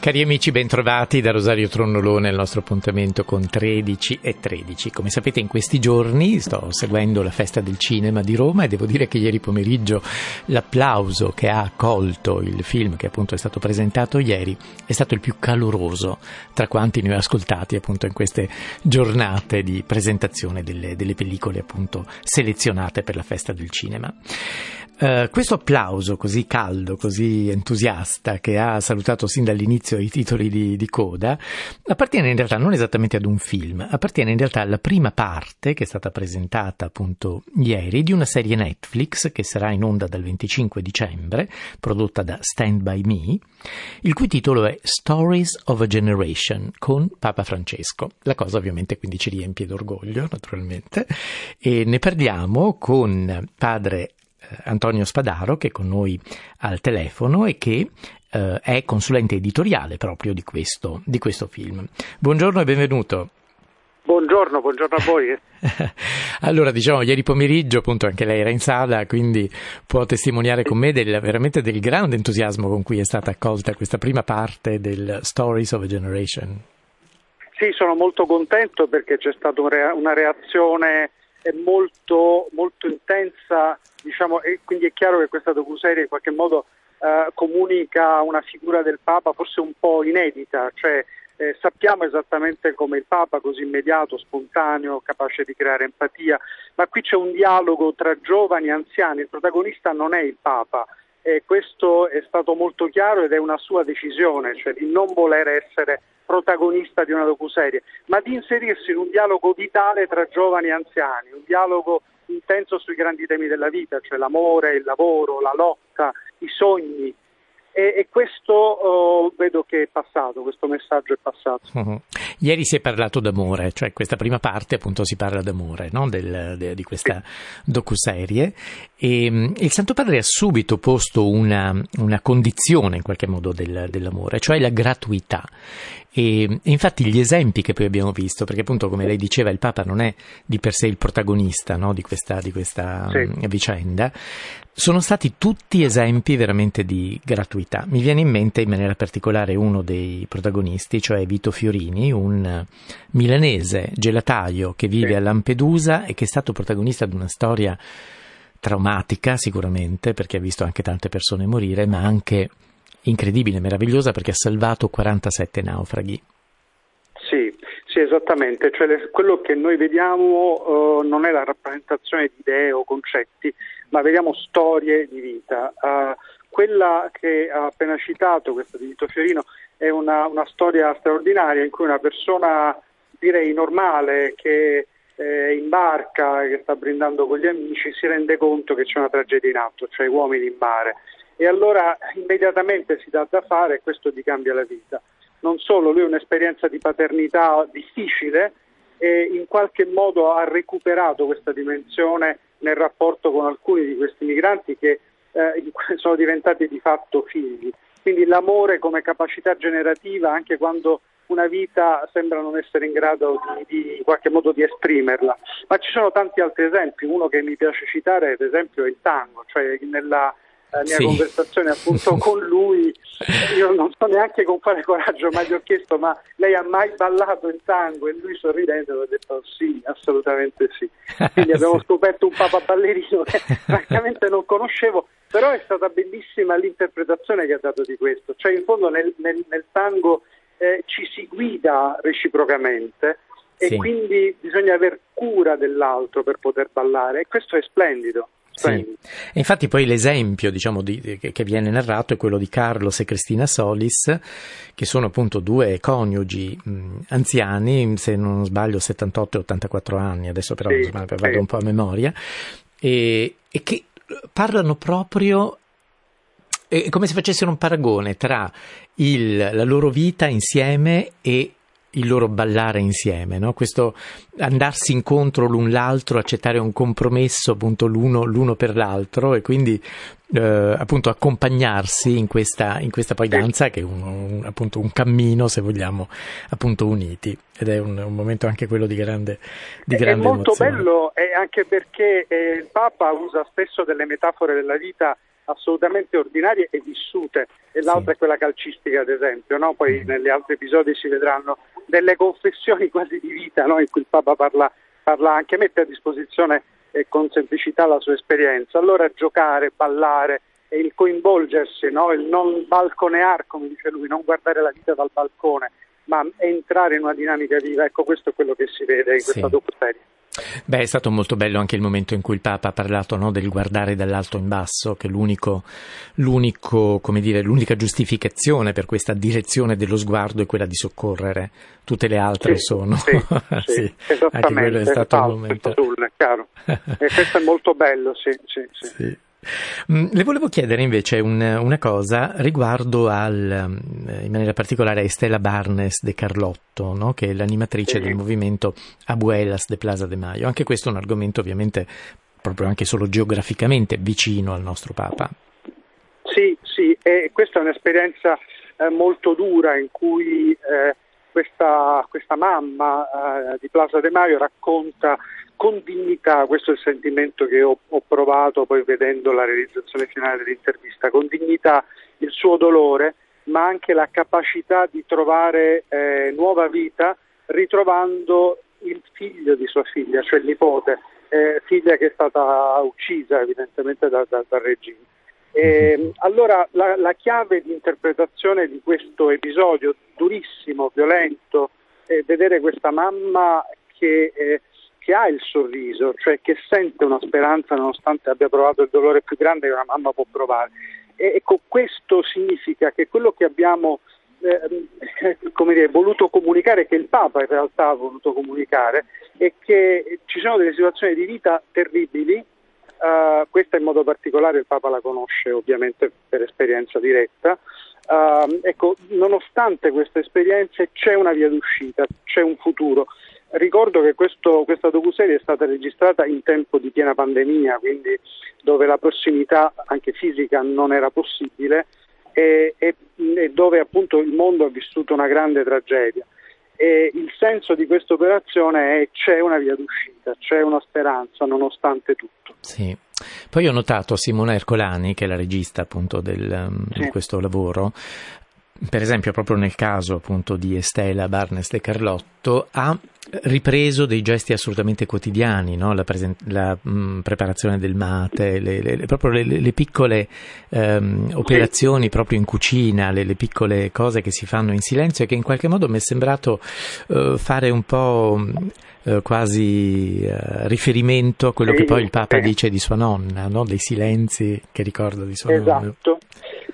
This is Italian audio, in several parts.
Cari amici, bentrovati da Rosario Tronnolone al nostro appuntamento con 13 e 13. Come sapete in questi giorni sto seguendo la festa del cinema di Roma e devo dire che ieri pomeriggio l'applauso che ha accolto il film che appunto è stato presentato ieri è stato il più caloroso tra quanti ne ho ascoltati appunto in queste giornate di presentazione delle, delle pellicole appunto selezionate per la festa del cinema. Uh, questo applauso così caldo, così entusiasta che ha salutato sin dall'inizio i titoli di, di, coda appartiene in realtà non esattamente ad un film, appartiene in realtà alla prima parte che è stata presentata appunto ieri di una serie Netflix che sarà in onda dal 25 dicembre, prodotta da Stand By Me, il cui titolo è Stories of a Generation con Papa Francesco. La cosa ovviamente quindi ci riempie d'orgoglio naturalmente e ne parliamo con padre eh, Antonio Spadaro che è con noi al telefono e che eh, è consulente editoriale proprio di questo, di questo film. Buongiorno e benvenuto. Buongiorno, buongiorno a voi. allora, diciamo, ieri pomeriggio appunto anche lei era in sala, quindi può testimoniare con me del, veramente del grande entusiasmo con cui è stata accolta questa prima parte del Stories of a Generation. Sì, sono molto contento perché c'è stata una reazione molto, molto intensa diciamo, e quindi è chiaro che questa docuserie in qualche modo eh, comunica una figura del Papa forse un po' inedita, cioè eh, sappiamo esattamente come il Papa, così immediato, spontaneo, capace di creare empatia, ma qui c'è un dialogo tra giovani e anziani, il protagonista non è il Papa, e questo è stato molto chiaro ed è una sua decisione, cioè di non voler essere protagonista di una docuserie, ma di inserirsi in un dialogo vitale tra giovani e anziani, un dialogo intenso sui grandi temi della vita, cioè l'amore, il lavoro, la lotta, i sogni. E, e questo oh, vedo che è passato, questo messaggio è passato. Uh-huh. Ieri si è parlato d'amore, cioè questa prima parte appunto si parla d'amore no? Del, de, di questa sì. docuserie e mm, il Santo Padre ha subito posto una, una condizione in qualche modo del, dell'amore, cioè la gratuità. E infatti gli esempi che poi abbiamo visto, perché appunto come lei diceva il Papa non è di per sé il protagonista no, di questa, di questa sì. Mm, vicenda, sono stati tutti esempi veramente di gratuità. Mi viene in mente in maniera particolare uno dei protagonisti, cioè Vito Fiorini, un milanese gelataio che vive a Lampedusa e che è stato protagonista di una storia traumatica sicuramente, perché ha visto anche tante persone morire, ma anche incredibile, meravigliosa perché ha salvato 47 naufraghi. Sì, sì esattamente, cioè quello che noi vediamo uh, non è la rappresentazione di idee o concetti, ma vediamo storie di vita. Uh, quella che ha appena citato, questa di Vito Fiorino, è una, una storia straordinaria in cui una persona direi normale che eh, in barca, che sta brindando con gli amici, si rende conto che c'è una tragedia in atto, cioè uomini in mare e allora immediatamente si dà da fare e questo gli cambia la vita. Non solo, lui ha un'esperienza di paternità difficile e in qualche modo ha recuperato questa dimensione nel rapporto con alcuni di questi migranti che eh, sono diventati di fatto figli. Quindi l'amore come capacità generativa anche quando una vita sembra non essere in grado di, di, in qualche modo di esprimerla. Ma ci sono tanti altri esempi, uno che mi piace citare ad esempio è il tango, cioè nella la mia sì. conversazione appunto con lui, io non so neanche con quale coraggio, ma gli ho chiesto ma lei ha mai ballato il tango? E lui sorridendo ha detto sì, assolutamente sì. Quindi abbiamo scoperto un papa ballerino che francamente non conoscevo, però è stata bellissima l'interpretazione che ha dato di questo, cioè in fondo nel, nel, nel tango eh, ci si guida reciprocamente e sì. quindi bisogna aver cura dell'altro per poter ballare e questo è splendido. Sì. infatti poi l'esempio diciamo, di, che viene narrato è quello di Carlos e Cristina Solis, che sono appunto due coniugi mh, anziani, se non sbaglio 78 e 84 anni, adesso però sì, insomma, vado sì. un po' a memoria, e, e che parlano proprio è come se facessero un paragone tra il, la loro vita insieme e il loro ballare insieme, no? questo andarsi incontro l'un l'altro, accettare un compromesso appunto l'uno, l'uno per l'altro e quindi eh, appunto accompagnarsi in questa, in questa poi danza che è un, un, appunto un cammino se vogliamo appunto uniti ed è un, un momento anche quello di grande, di grande è molto emozione. bello eh, anche perché eh, il Papa usa spesso delle metafore della vita assolutamente ordinarie e vissute, e l'altra sì. è quella calcistica ad esempio, no? poi mm. negli altri episodi si vedranno delle confessioni quasi di vita no? in cui il Papa parla, parla, anche mette a disposizione eh, con semplicità la sua esperienza. Allora giocare, ballare e il coinvolgersi, no? il non balconear, come dice lui, non guardare la vita dal balcone, ma entrare in una dinamica viva, ecco questo è quello che si vede in questa sì. docuserie. Beh, è stato molto bello anche il momento in cui il Papa ha parlato no, del guardare dall'alto in basso, che l'unico, l'unico, dire, l'unica giustificazione per questa direzione dello sguardo è quella di soccorrere. Tutte le altre sì, sono. Sì, sì, esattamente. Anche quello è stato un momento. Sul, chiaro. e questo è molto bello, sì. sì, sì. le volevo chiedere invece un, una cosa riguardo al, mm, in maniera particolare a Estela Barnes de Carlotto, no? che è l'animatrice sì. del movimento Abuelas de Plaza de Mayo. Anche questo è un argomento ovviamente proprio anche solo geograficamente vicino al nostro Papa. Sì, sì, e questa è un'esperienza eh, molto dura in cui eh, questa, questa, mamma eh, di Plaza de Mayo racconta con dignità, questo è il sentimento che ho, ho, provato poi vedendo la realizzazione finale dell'intervista, con dignità il suo dolore, ma anche la capacità di trovare eh, nuova vita ritrovando il figlio di sua figlia, cioè il nipote, eh, figlia che è stata uccisa evidentemente da, da, dal regime. E, allora la, la, chiave di interpretazione di questo episodio durissimo, violento, è vedere questa mamma che eh, che ha il sorriso, cioè che sente una speranza nonostante abbia provato il dolore più grande che una mamma può provare. E ecco, questo significa che quello che abbiamo eh, come dire, voluto comunicare, che il Papa in realtà ha voluto comunicare, è che ci sono delle situazioni di vita terribili, uh, questa in modo particolare il Papa la conosce ovviamente per esperienza diretta, uh, ecco, nonostante queste esperienze c'è una via d'uscita, c'è un futuro. Ricordo che questo, questa docuserie è stata registrata in tempo di piena pandemia, quindi dove la prossimità anche fisica non era possibile e, e, e dove appunto il mondo ha vissuto una grande tragedia. E il senso di questa operazione è c'è una via d'uscita, c'è una speranza nonostante tutto. Sì. Poi ho notato Simona Ercolani, che è la regista appunto del, sì. di questo lavoro, per esempio proprio nel caso appunto di Estela Barnes de Carlotto, ha ripreso dei gesti assolutamente quotidiani, no? la, presen- la mh, mm, preparazione del mate, le, le, proprio le, le piccole um, operazioni proprio in cucina, le, piccole cose che si fanno in silenzio e che in qualche modo mi è sembrato uh, fare un po' uh, quasi uh, riferimento a quello sì, che poi il Papa sì. dice di sua nonna, no? dei silenzi che ricorda di sua esatto. nonna. Esatto,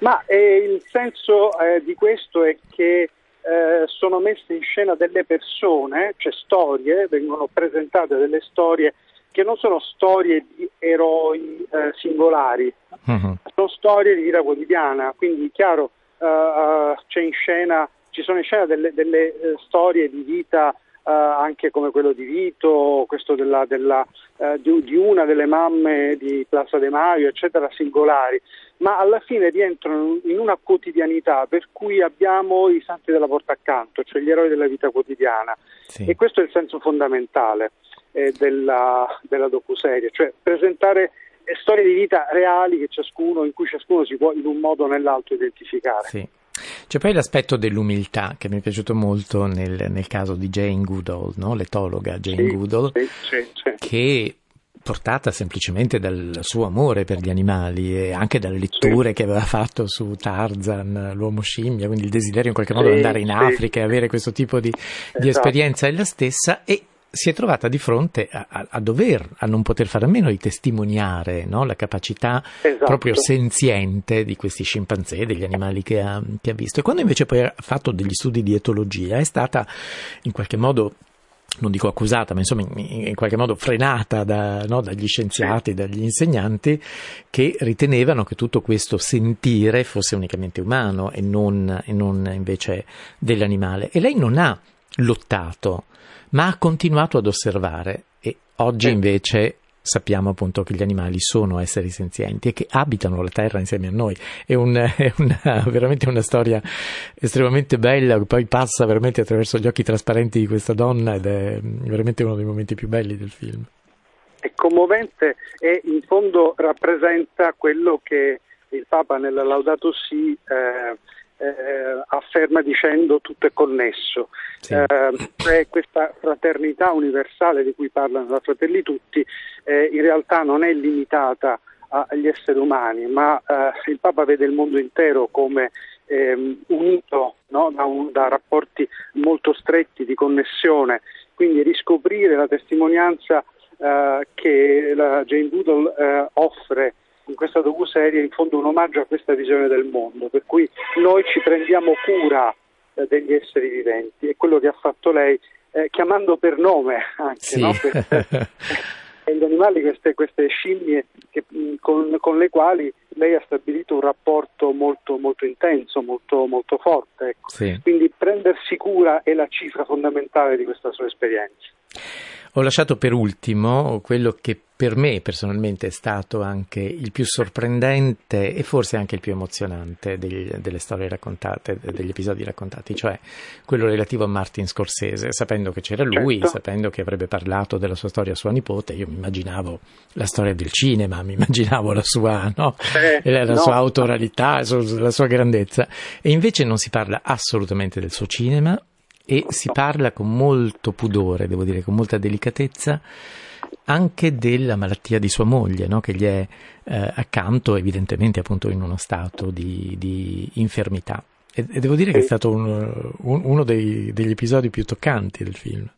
ma eh, il senso eh, di questo è che eh, sono messe in scena delle persone, cioè storie, vengono presentate delle storie che non sono storie di eroi eh, singolari, uh-huh. sono storie di vita quotidiana, quindi chiaro uh, scena, ci sono in scena delle, delle uh, storie di vita Uh, anche come quello di Vito, questo della, della, uh, di, di, una delle mamme di Plaza De Maio, eccetera, singolari ma alla fine rientrano in una quotidianità per cui abbiamo i santi della porta accanto, cioè gli eroi della vita quotidiana. Sì. E questo è il senso fondamentale eh, della, della docuserie, cioè presentare eh, storie di vita reali ciascuno, in cui ciascuno si può in un modo o nell'altro identificare. Sì. C'è poi l'aspetto dell'umiltà che mi è piaciuto molto nel, nel caso di Jane Goodall, no? l'etologa Jane sì, Goodall, sì, che portata semplicemente dal suo amore per gli animali e anche dalle letture sì. che aveva fatto su Tarzan, l'uomo scimmia, quindi il desiderio in qualche modo sì, di andare in sì. Africa e avere questo tipo di, esatto. di esperienza è la stessa e si è trovata di fronte a, a, a, dover, a non poter fare a meno di testimoniare no? la capacità esatto. proprio senziente di questi scimpanzé, degli animali che ha, che ha visto. E quando invece poi ha fatto degli studi di etologia è stata in qualche modo non dico accusata, ma insomma in, qualche modo frenata da, no, dagli scienziati, dagli insegnanti, che ritenevano che tutto questo sentire fosse unicamente umano e non, e non invece dell'animale. E lei non ha lottato, ma ha continuato ad osservare e oggi invece sappiamo appunto che gli animali sono esseri senzienti e che abitano la Terra insieme a noi. È, un, è una, veramente una storia estremamente bella, che poi passa veramente attraverso gli occhi trasparenti di questa donna ed è veramente uno dei momenti più belli del film. È commovente e in fondo rappresenta quello che il Papa nella Laudato Si eh, eh, afferma dicendo tutto è connesso. Sì. Eh, questa fraternità universale di cui parlano la Fratelli Tutti eh, in realtà non è limitata agli esseri umani, ma eh, il Papa vede il mondo intero come ehm, unito no? da, un, da rapporti molto stretti di connessione, quindi riscoprire la testimonianza Uh, che la Jane Doodle uh, offre in questa docuserie in fondo un omaggio a questa visione del mondo, per cui noi ci prendiamo cura eh, degli esseri viventi e quello che ha fatto lei, eh, chiamando per nome anche sì. no? queste, gli animali, queste, queste scimmie che, con, con, le quali lei ha stabilito un rapporto molto, molto intenso, molto, molto forte. Ecco. Sì. Quindi prendersi cura è la cifra fondamentale di questa sua esperienza. Ho lasciato per ultimo quello che per me personalmente è stato anche il più sorprendente e forse anche il più emozionante degli, delle storie raccontate, degli episodi raccontati, cioè quello relativo a Martin Scorsese, sapendo che c'era lui, certo. sapendo che avrebbe parlato della sua storia a sua nipote, io mi immaginavo la storia del cinema, mi immaginavo la sua, no? eh, la, la no. sua autoralità, la sua grandezza, e invece non si parla assolutamente del suo cinema, e si parla con molto pudore, devo dire, con molta delicatezza, anche della malattia di sua moglie, no? che gli è eh, accanto, evidentemente appunto in uno stato di, di infermità. E, e, devo dire che è stato un, un, uno dei, degli episodi più toccanti del film.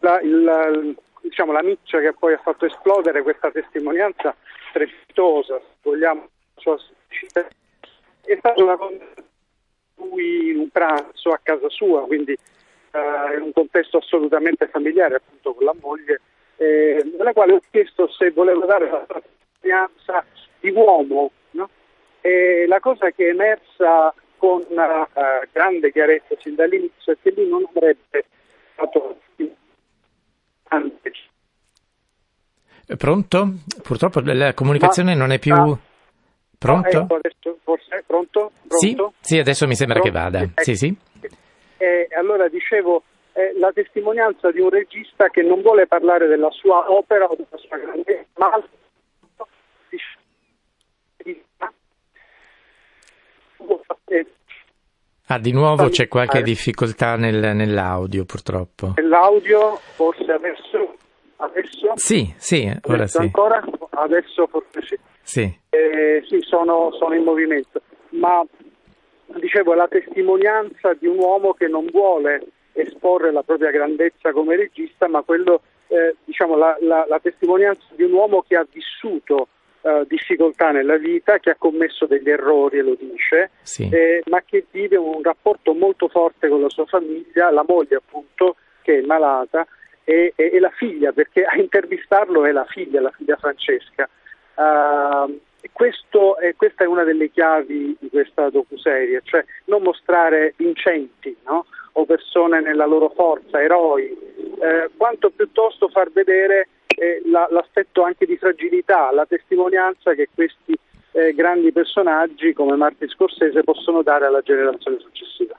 La, il, diciamo, la miccia che poi ha fatto esplodere questa testimonianza strepitosa, vogliamo, è stata una lui in un pranzo a casa sua, quindi eh, in un contesto assolutamente familiare appunto con la moglie, eh, nella quale ho chiesto se voleva dare la testimonianza di uomo. No? E la cosa che è emersa con uh, grande chiarezza sin dall'inizio è che lui non avrebbe fatto Pronto? Purtroppo la comunicazione Ma, non è più... Ah, Pronto? Ecco, adesso, forse, pronto? pronto? Sì, sì, adesso mi sembra pronto? che vada. Ecco. Sì, sì. Eh, allora dicevo, eh, la testimonianza di un regista che non vuole parlare della sua opera o della sua grandezza, ma Ah, di nuovo c'è qualche difficoltà nel, nell'audio, purtroppo. Nell'audio, forse adesso, adesso? Sì, sì, ora adesso sì. Ancora? Adesso forse sì. Sì, eh, sì sono, sono, in movimento, ma dicevo è la testimonianza di un uomo che non vuole esporre la propria grandezza come regista, ma quello, eh, diciamo, la, la, la, testimonianza di un uomo che ha vissuto eh, difficoltà nella vita, che ha commesso degli errori e lo dice, sì. Eh, ma che vive un rapporto molto forte con la sua famiglia, la moglie appunto che è malata e, e, e la figlia, perché a intervistarlo è la figlia, la figlia Francesca. Uh, questo, eh, questa è una delle chiavi di questa docuserie, cioè non mostrare vincenti no? o persone nella loro forza, eroi, eh, quanto piuttosto far vedere eh, la, l'aspetto anche di fragilità, la testimonianza che questi eh, grandi personaggi come Martin Scorsese possono dare alla generazione successiva.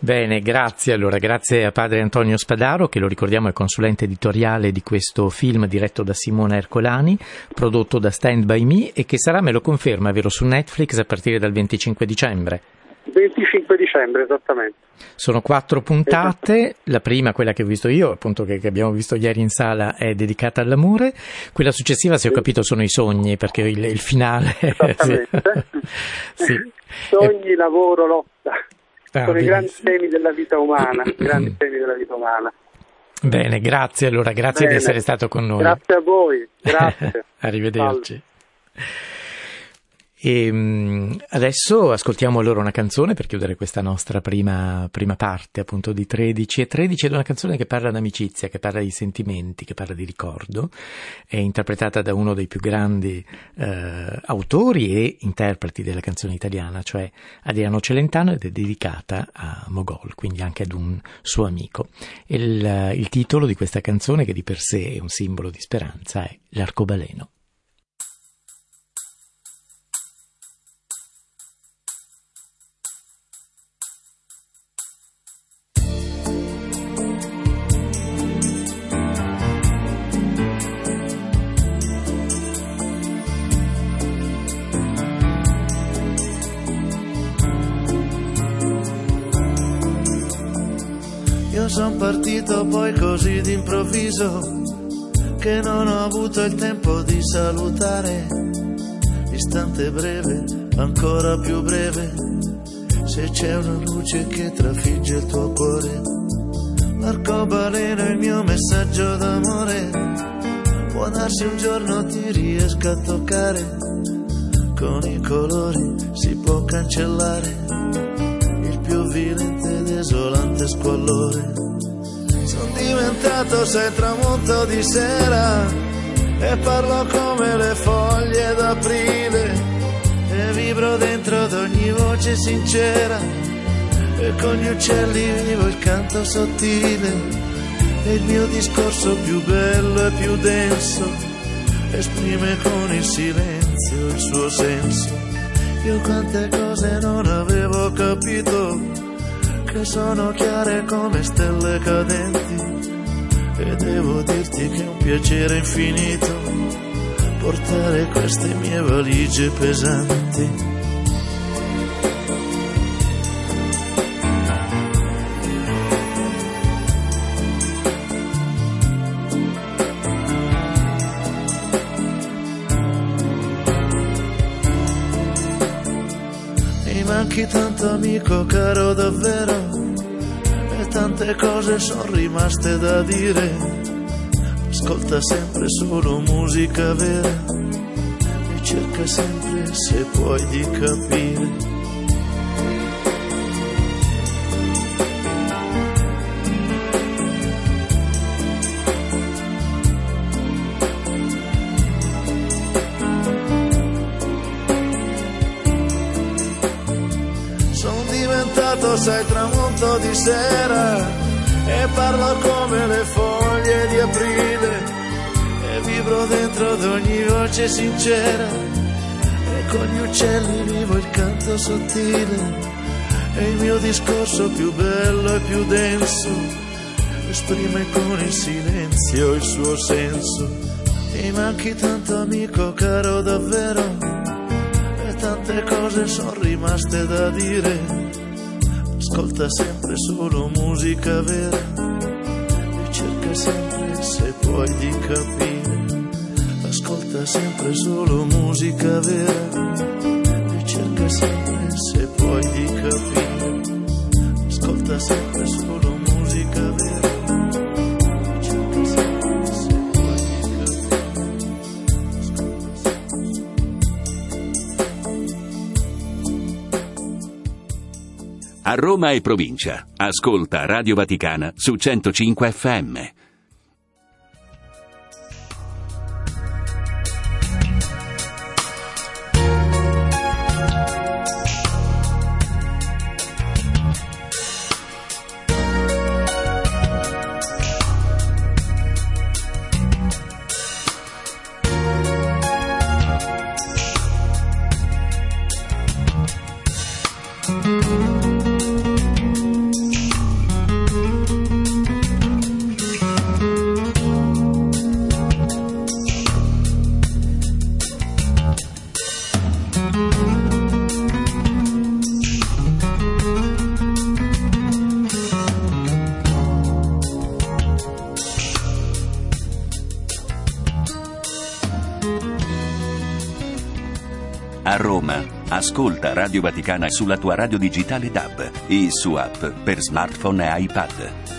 Bene, grazie allora, grazie a padre Antonio Spadaro che lo ricordiamo è consulente editoriale di questo film diretto da Simona Ercolani, prodotto da Stand By Me e che sarà, me lo conferma, vero, su Netflix a partire dal 25 dicembre. 25 dicembre, esattamente. Sono quattro puntate, esatto. la prima, quella che ho visto io, appunto che, che, abbiamo visto ieri in sala, è dedicata all'amore, quella successiva, se ho capito, sono i sogni, perché il, il finale... Esattamente. sì. Sogni, lavoro, lotta. Ah, sono i grandi temi della vita umana, grandi temi della vita umana. Bene, grazie allora, grazie Bene. di essere stato con noi. Grazie a voi, grazie. Arrivederci. E ehm, adesso ascoltiamo allora una canzone per chiudere questa nostra prima, prima, parte, appunto di 13 e 13, ed una canzone che parla d'amicizia, che parla di sentimenti, che parla di ricordo. È interpretata da uno dei più grandi eh, autori e interpreti della canzone italiana, cioè Adriano Celentano, ed è dedicata a Mogol, quindi anche ad un suo amico. Il, il titolo di questa canzone, che di per sé è un simbolo di speranza, è L'arcobaleno. Sono partito poi così d'improvviso che non ho avuto il tempo di salutare. Istante breve, ancora più breve, se c'è una luce che trafigge il tuo cuore. L'arcobaleno è il mio messaggio d'amore, può darsi un giorno ti riesca a toccare, con i colori si può cancellare violento ed esolante squallore. Sono diventato sei tramonto di sera e parlo come le foglie d'aprile e vibro dentro ad ogni voce sincera e con gli uccelli vivo il canto sottile. E il mio discorso più bello e più denso esprime con il silenzio il suo senso. Io quante cose non avevo capito che sono chiare come stelle cadenti e devo dirti che è un piacere infinito portare queste mie valigie pesanti. Manchi tanto amico caro davvero e tante cose sono rimaste da dire. Ascolta sempre solo musica vera e cerca sempre se puoi di capire sai tramonto di sera e parlo come le foglie di aprile e vibro dentro ad ogni voce sincera e con gli uccelli vivo il canto sottile e il mio discorso più bello e più denso esprime con il silenzio il suo senso. Mi manchi tanto amico caro davvero? E tante cose sono rimaste da dire ascolta sempre solo musica vera e cerca sempre se puoi di capire. Ascolta sempre solo musica vera e cerca sempre se puoi di capire. Ascolta sempre solo musica vera A Roma e provincia. Ascolta Radio Vaticana su 105 FM. Roma, ascolta Radio Vaticana sulla tua radio digitale DAB e su app per smartphone e iPad.